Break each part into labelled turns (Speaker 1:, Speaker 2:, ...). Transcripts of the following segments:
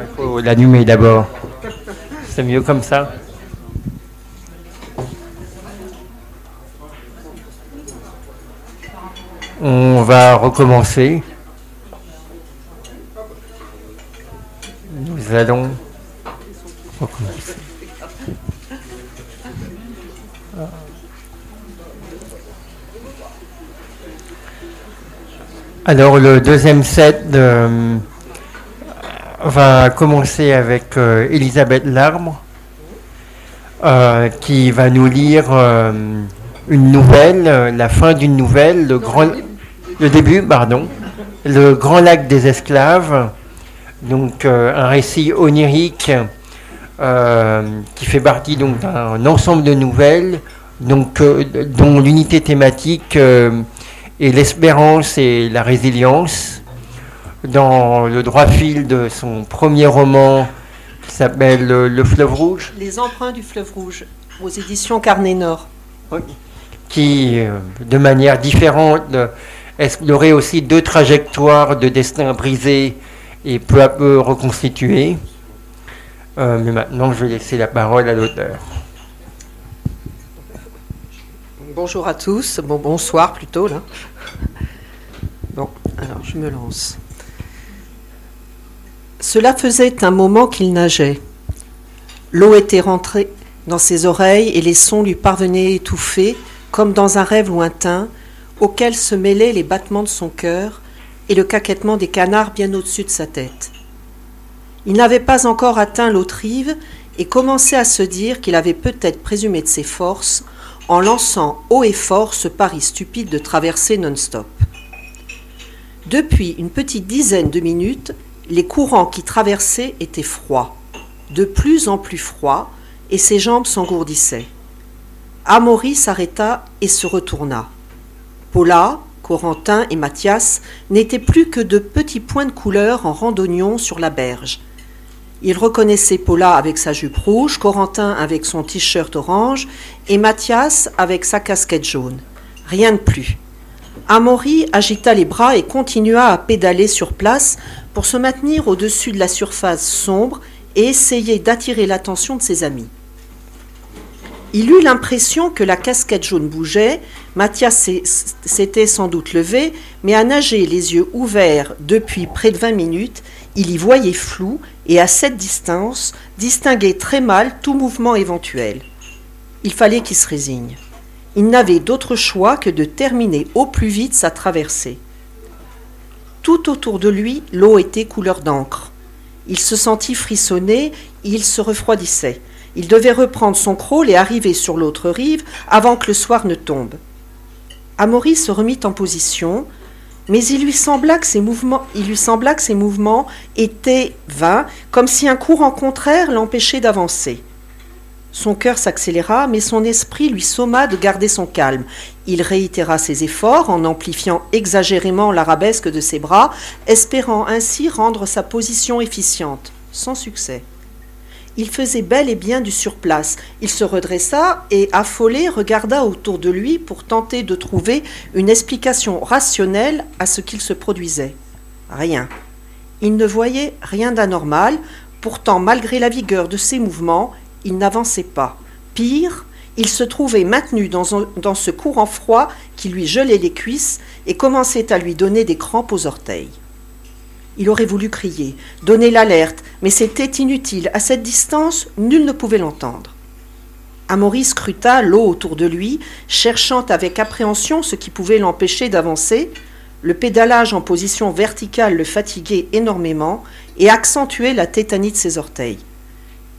Speaker 1: il faut l'allumer d'abord. C'est mieux comme ça. On va recommencer. Nous allons recommencer. Alors le deuxième set euh, va commencer avec euh, Elisabeth Larbre euh, qui va nous lire une nouvelle, la fin d'une nouvelle, le grand, le début, pardon, le Grand Lac des Esclaves, donc un récit onirique qui fait partie donc d'un ensemble de nouvelles, donc dont l'unité thématique et l'espérance et la résilience dans le droit fil de son premier roman qui s'appelle Le fleuve rouge.
Speaker 2: Les emprunts du fleuve rouge aux éditions Carnet Nord.
Speaker 1: Qui, euh, de manière différente, explorait aussi deux trajectoires de destin brisés et peu à peu reconstitués. Euh, mais maintenant, je vais laisser la parole à l'auteur.
Speaker 2: Bonjour à tous, bon bonsoir plutôt là. Bon, alors je me lance. Cela faisait un moment qu'il nageait. L'eau était rentrée dans ses oreilles et les sons lui parvenaient étouffés, comme dans un rêve lointain, auquel se mêlaient les battements de son cœur et le caquettement des canards bien au-dessus de sa tête. Il n'avait pas encore atteint l'autre rive et commençait à se dire qu'il avait peut-être présumé de ses forces en lançant haut et fort ce pari stupide de traverser non-stop. Depuis une petite dizaine de minutes, les courants qui traversaient étaient froids, de plus en plus froids, et ses jambes s'engourdissaient. Amaury s'arrêta et se retourna. Paula, Corentin et Mathias n'étaient plus que de petits points de couleur en randonnion sur la berge. Il reconnaissait Paula avec sa jupe rouge, Corentin avec son t-shirt orange et Mathias avec sa casquette jaune. Rien de plus. Amaury agita les bras et continua à pédaler sur place pour se maintenir au-dessus de la surface sombre et essayer d'attirer l'attention de ses amis. Il eut l'impression que la casquette jaune bougeait. Mathias s'était sans doute levé, mais à nager les yeux ouverts depuis près de vingt minutes, il y voyait flou et à cette distance distinguait très mal tout mouvement éventuel. Il fallait qu'il se résigne. Il n'avait d'autre choix que de terminer au plus vite sa traversée. Tout autour de lui, l'eau était couleur d'encre. Il se sentit frissonner, il se refroidissait. Il devait reprendre son crawl et arriver sur l'autre rive avant que le soir ne tombe. Amaury se remit en position, mais il lui sembla que ses mouvements, il lui sembla que ses mouvements étaient vains, comme si un courant contraire l'empêchait d'avancer. Son cœur s'accéléra, mais son esprit lui somma de garder son calme. Il réitéra ses efforts en amplifiant exagérément l'arabesque de ses bras, espérant ainsi rendre sa position efficiente, sans succès. Il faisait bel et bien du surplace. Il se redressa et, affolé, regarda autour de lui pour tenter de trouver une explication rationnelle à ce qu'il se produisait. Rien. Il ne voyait rien d'anormal, pourtant malgré la vigueur de ses mouvements, il n'avançait pas. Pire, il se trouvait maintenu dans, ce courant froid qui lui gelait les cuisses et commençait à lui donner des crampes aux orteils. Il aurait voulu crier, donner l'alerte, mais c'était inutile. À cette distance, nul ne pouvait l'entendre. Amaury scruta l'eau autour de lui, cherchant avec appréhension ce qui pouvait l'empêcher d'avancer. Le pédalage en position verticale le fatiguait énormément et accentuait la tétanie de ses orteils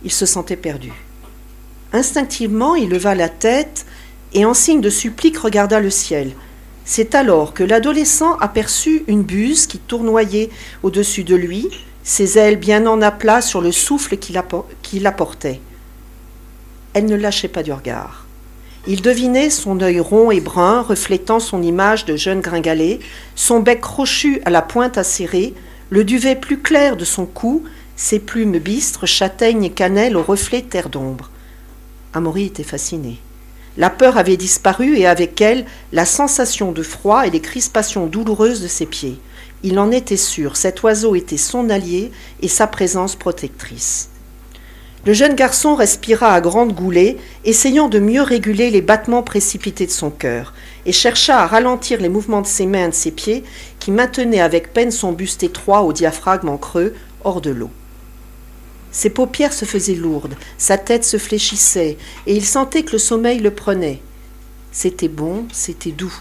Speaker 2: il se sentait perdu. Instinctivement, il leva la tête et en signe de supplique regarda le ciel. C'est alors que l'adolescent aperçut une buse qui tournoyait au-dessus de lui, ses ailes bien en aplat sur le souffle qui la portait. Elle ne lâchait pas du regard. Il devinait son œil rond et brun reflétant son image de jeune gringalet, son bec crochu à la pointe acérée, le duvet plus clair de son cou, ses plumes bistres, châtaignes et cannelle au reflet terre d'ombre. Amaury était fasciné. La peur avait disparu et avec elle la sensation de froid et les crispations douloureuses de ses pieds. Il en était sûr, cet oiseau était son allié et sa présence protectrice. Le jeune garçon respira à grandes goulées, essayant de mieux réguler les battements précipités de son cœur, et chercha à ralentir les mouvements de ses mains et de ses pieds, qui maintenaient avec peine son buste étroit au diaphragme en creux, hors de l'eau. Ses paupières se faisaient lourdes, sa tête se fléchissait, et il sentait que le sommeil le prenait. C'était bon, c'était doux.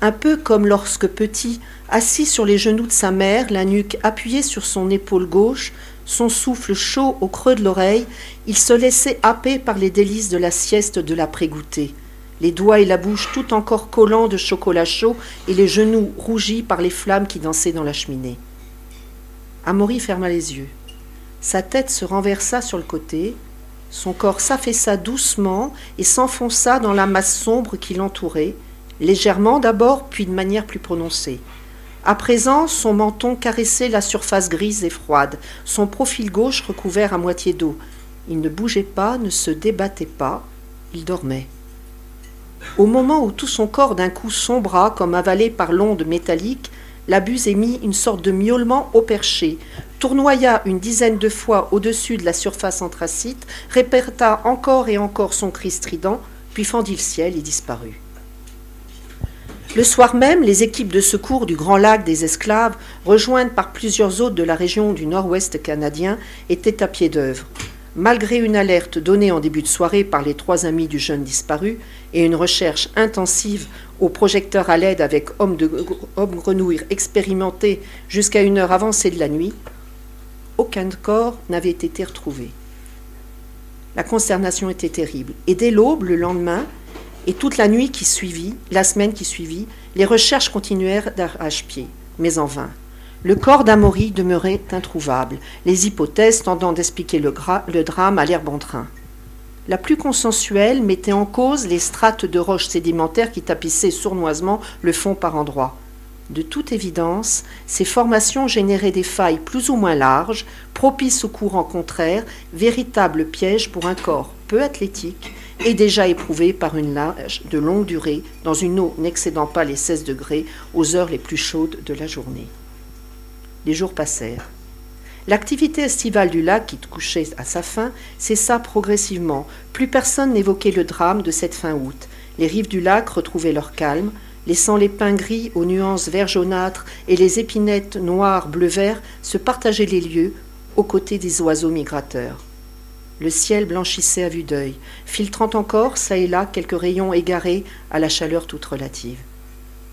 Speaker 2: Un peu comme lorsque petit, assis sur les genoux de sa mère, la nuque appuyée sur son épaule gauche, son souffle chaud au creux de l'oreille, il se laissait happer par les délices de la sieste de l'après-goûter, les doigts et la bouche tout encore collants de chocolat chaud et les genoux rougis par les flammes qui dansaient dans la cheminée. Amaury ferma les yeux. Sa tête se renversa sur le côté, son corps s'affaissa doucement et s'enfonça dans la masse sombre qui l'entourait, légèrement d'abord, puis de manière plus prononcée. À présent, son menton caressait la surface grise et froide, son profil gauche recouvert à moitié d'eau. Il ne bougeait pas, ne se débattait pas, il dormait. Au moment où tout son corps d'un coup sombra comme avalé par l'onde métallique, la buse émit une sorte de miaulement au perché, tournoya une dizaine de fois au-dessus de la surface anthracite, répéta encore et encore son cri strident, puis fendit le ciel et disparut. Le soir même, les équipes de secours du Grand Lac des Esclaves, rejointes par plusieurs autres de la région du nord-ouest canadien, étaient à pied d'œuvre. Malgré une alerte donnée en début de soirée par les trois amis du jeune disparu et une recherche intensive au projecteur à LED avec hommes, de, hommes grenouilles expérimentés jusqu'à une heure avancée de la nuit, aucun corps n'avait été retrouvé. La consternation était terrible. Et dès l'aube, le lendemain, et toute la nuit qui suivit, la semaine qui suivit, les recherches continuèrent d'arrache-pied, mais en vain. Le corps d'Amaury demeurait introuvable, les hypothèses tendant d'expliquer le, drame à l'air bon train. La plus consensuelle mettait en cause les strates de roches sédimentaires qui tapissaient sournoisement le fond par endroits. De toute évidence, ces formations généraient des failles plus ou moins larges, propices au courant contraire, véritables pièges pour un corps peu athlétique et déjà éprouvé par une nage de longue durée dans une eau n'excédant pas les 16 degrés aux heures les plus chaudes de la journée. Les jours passèrent. L'activité estivale du lac, qui couchait à sa fin, cessa progressivement. Plus personne n'évoquait le drame de cette fin août. Les rives du lac retrouvaient leur calme, laissant les pins gris aux nuances vert jaunâtres et les épinettes noires bleu-vert se partager les lieux aux côtés des oiseaux migrateurs. Le ciel blanchissait à vue d'œil, filtrant encore çà et là quelques rayons égarés à la chaleur toute relative.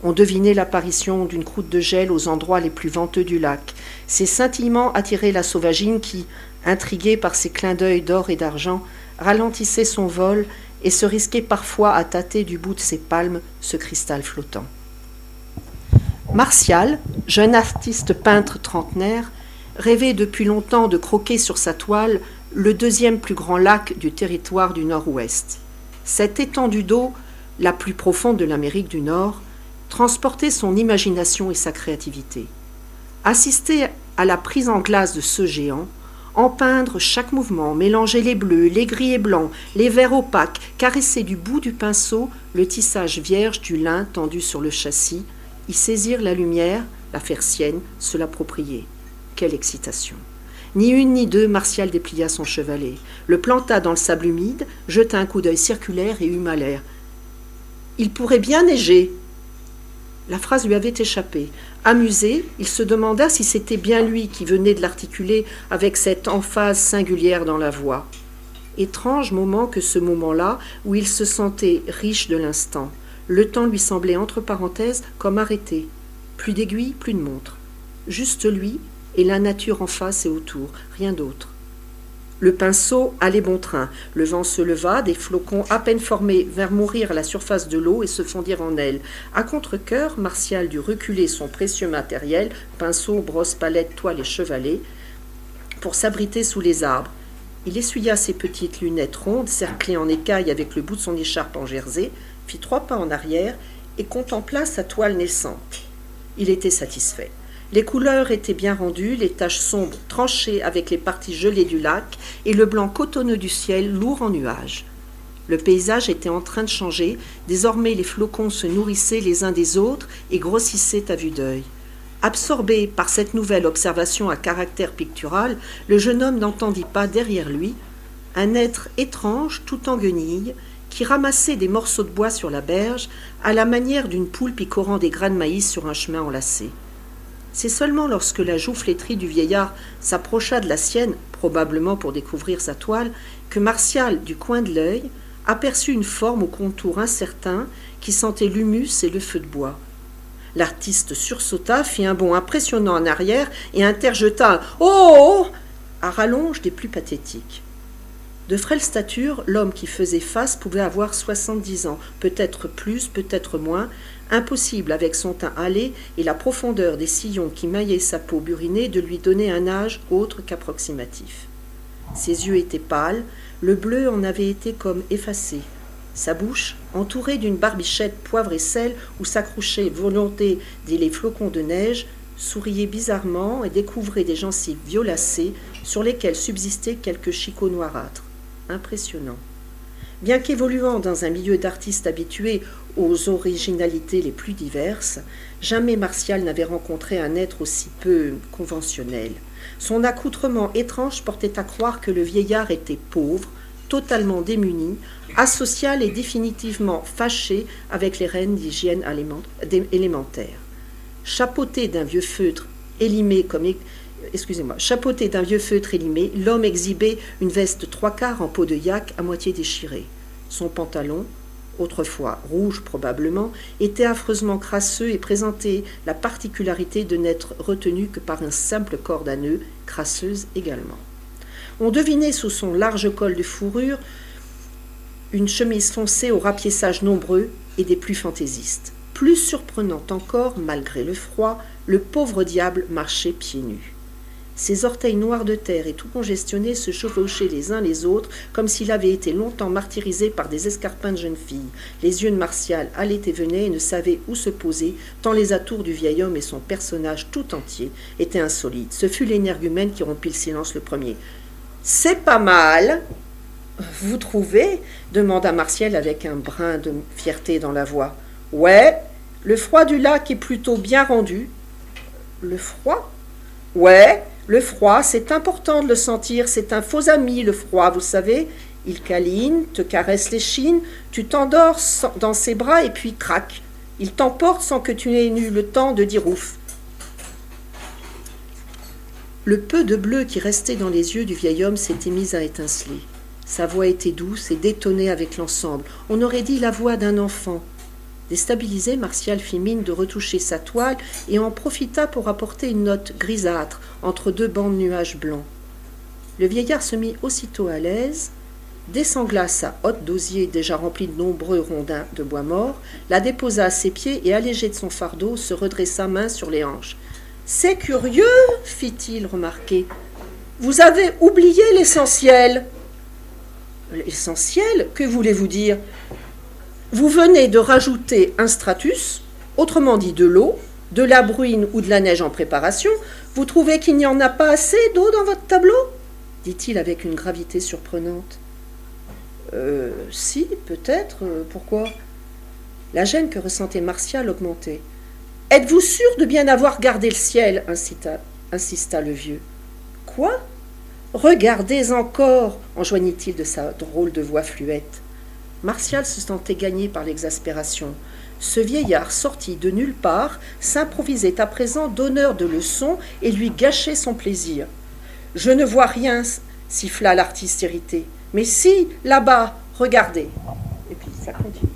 Speaker 2: On devinait l'apparition d'une croûte de gel aux endroits les plus venteux du lac. Ces scintillements attiraient la sauvagine qui, intriguée par ses clins d'œil d'or et d'argent, ralentissait son vol et se risquait parfois à tâter du bout de ses palmes ce cristal flottant. Martial, jeune artiste peintre trentenaire, rêvait depuis longtemps de croquer sur sa toile le deuxième plus grand lac du territoire du Nord-Ouest. Cette étendue d'eau, la plus profonde de l'Amérique du Nord, transportait son imagination et sa créativité. Assister à la prise en glace de ce géant, en peindre chaque mouvement, mélanger les bleus, les gris et blancs, les verts opaques, caresser du bout du pinceau le tissage vierge du lin tendu sur le châssis, y saisir la lumière, la faire sienne, se l'approprier. Quelle excitation! Ni une ni deux, Martial déplia son chevalet, le planta dans le sable humide, jeta un coup d'œil circulaire et huma l'air. Il pourrait bien neiger. La phrase lui avait échappé. Amusé, il se demanda si c'était bien lui qui venait de l'articuler avec cette emphase singulière dans la voix. Étrange moment que ce moment-là, où il se sentait riche de l'instant. Le temps lui semblait entre parenthèses comme arrêté. Plus d'aiguille, plus de montre. Juste lui, et la nature en face et autour, rien d'autre. Le pinceau allait bon train. Le vent se leva, des flocons à peine formés vinrent mourir à la surface de l'eau et se fondirent en elle. À contre-coeur, Martial dut reculer son précieux matériel, pinceau, brosse, palette, toile et chevalet, pour s'abriter sous les arbres. Il essuya ses petites lunettes rondes, cerclées en écailles avec le bout de son écharpe en jersey, fit trois pas en arrière et contempla sa toile naissante. Il était satisfait. Les couleurs étaient bien rendues, les taches sombres tranchées avec les parties gelées du lac et le blanc cotonneux du ciel lourd en nuages. Le paysage était en train de changer, désormais les flocons se nourrissaient les uns des autres et grossissaient à vue d'œil. Absorbé par cette nouvelle observation à caractère pictural, le jeune homme n'entendit pas derrière lui un être étrange tout en guenilles qui ramassait des morceaux de bois sur la berge à la manière d'une poule picorant des grains de maïs sur un chemin enlacé. C'est seulement lorsque la joue flétrie du vieillard s'approcha de la sienne, probablement pour découvrir sa toile, que Martial, du coin de l'œil, aperçut une forme au contour incertain qui sentait l'humus et le feu de bois. L'artiste sursauta, fit un bond impressionnant en arrière et interjeta Oh à rallonge des plus pathétiques. De frêle stature, l'homme qui faisait face pouvait avoir soixante-dix ans, peut-être plus, peut-être moins, impossible avec son teint hâlé et la profondeur des sillons qui maillaient sa peau burinée de lui donner un âge autre qu'approximatif. Ses yeux étaient pâles, le bleu en avait été comme effacé, sa bouche, entourée d'une barbichette poivre et sel où s'accrochaient volonté des flocons de neige, souriait bizarrement et découvrait des gencives violacées sur lesquelles subsistaient quelques chicots noirâtres. Impressionnant. Bien qu'évoluant dans un milieu d'artistes habitués aux originalités les plus diverses, jamais Martial n'avait rencontré un être aussi peu conventionnel. Son accoutrement étrange portait à croire que le vieillard était pauvre, totalement démuni, asocial et définitivement fâché avec les règnes d'hygiène élémentaire. Chapeauté d'un vieux feutre élimé comme excusez-moi, chapeauté d'un vieux feutre élimé, l'homme exhibait une veste trois quarts en peau de yak à moitié déchirée. Son pantalon, autrefois rouge probablement, était affreusement crasseux et présentait la particularité de n'être retenu que par un simple corde à nœud, crasseuse également. On devinait sous son large col de fourrure une chemise foncée aux rapiessages nombreux et des plus fantaisistes. Plus surprenant encore, malgré le froid, le pauvre diable marchait pieds nus. Ses orteils noirs de terre et tout congestionnés se chevauchaient les uns les autres comme s'il avait été longtemps martyrisé par des escarpins de jeunes filles. Les yeux de Martial allaient et venaient et ne savaient où se poser, tant les atours du vieil homme et son personnage tout entier étaient insolites. Ce fut l'énergumène qui rompit le silence le premier. C'est pas mal. Vous trouvez? demanda Martial avec un brin de fierté dans la voix. Ouais, le froid du lac est plutôt bien rendu. Le froid Ouais, le froid, c'est important de le sentir, c'est un faux ami, le froid, vous savez. Il câline, te caresse les chines, tu t'endors dans ses bras et puis craque. Il t'emporte sans que tu n'aies eu le temps de dire ouf. Le peu de bleu qui restait dans les yeux du vieil homme s'était mis à étinceler. Sa voix était douce et détonnait avec l'ensemble. On aurait dit la voix d'un enfant. Déstabilisé, Martial fit mine de retoucher sa toile et en profita pour apporter une note grisâtre entre deux bancs de nuages blancs. Le vieillard se mit aussitôt à l'aise, désangla sa hotte d'osier déjà remplie de nombreux rondins de bois mort, la déposa à ses pieds et, allégé de son fardeau, se redressa main sur les hanches. C'est curieux, fit-il remarquer. Vous avez oublié l'essentiel. L'essentiel? Que voulez-vous dire? Vous venez de rajouter un stratus, autrement dit de l'eau, de la bruine ou de la neige en préparation. Vous trouvez qu'il n'y en a pas assez d'eau dans votre tableau? dit-il avec une gravité surprenante. Euh, si, peut-être. Euh, pourquoi? La gêne que ressentait Martial augmentait. Êtes-vous sûr de bien avoir gardé le ciel? insista, insista le vieux. Quoi? Regardez encore enjoignit-il de sa drôle de voix fluette. Martial se sentait gagné par l'exaspération. Ce vieillard sorti de nulle part s'improvisait à présent donneur de leçons et lui gâchait son plaisir. Je ne vois rien, siffla l'artiste irrité. Mais si, là-bas, regardez. Et puis ça continue.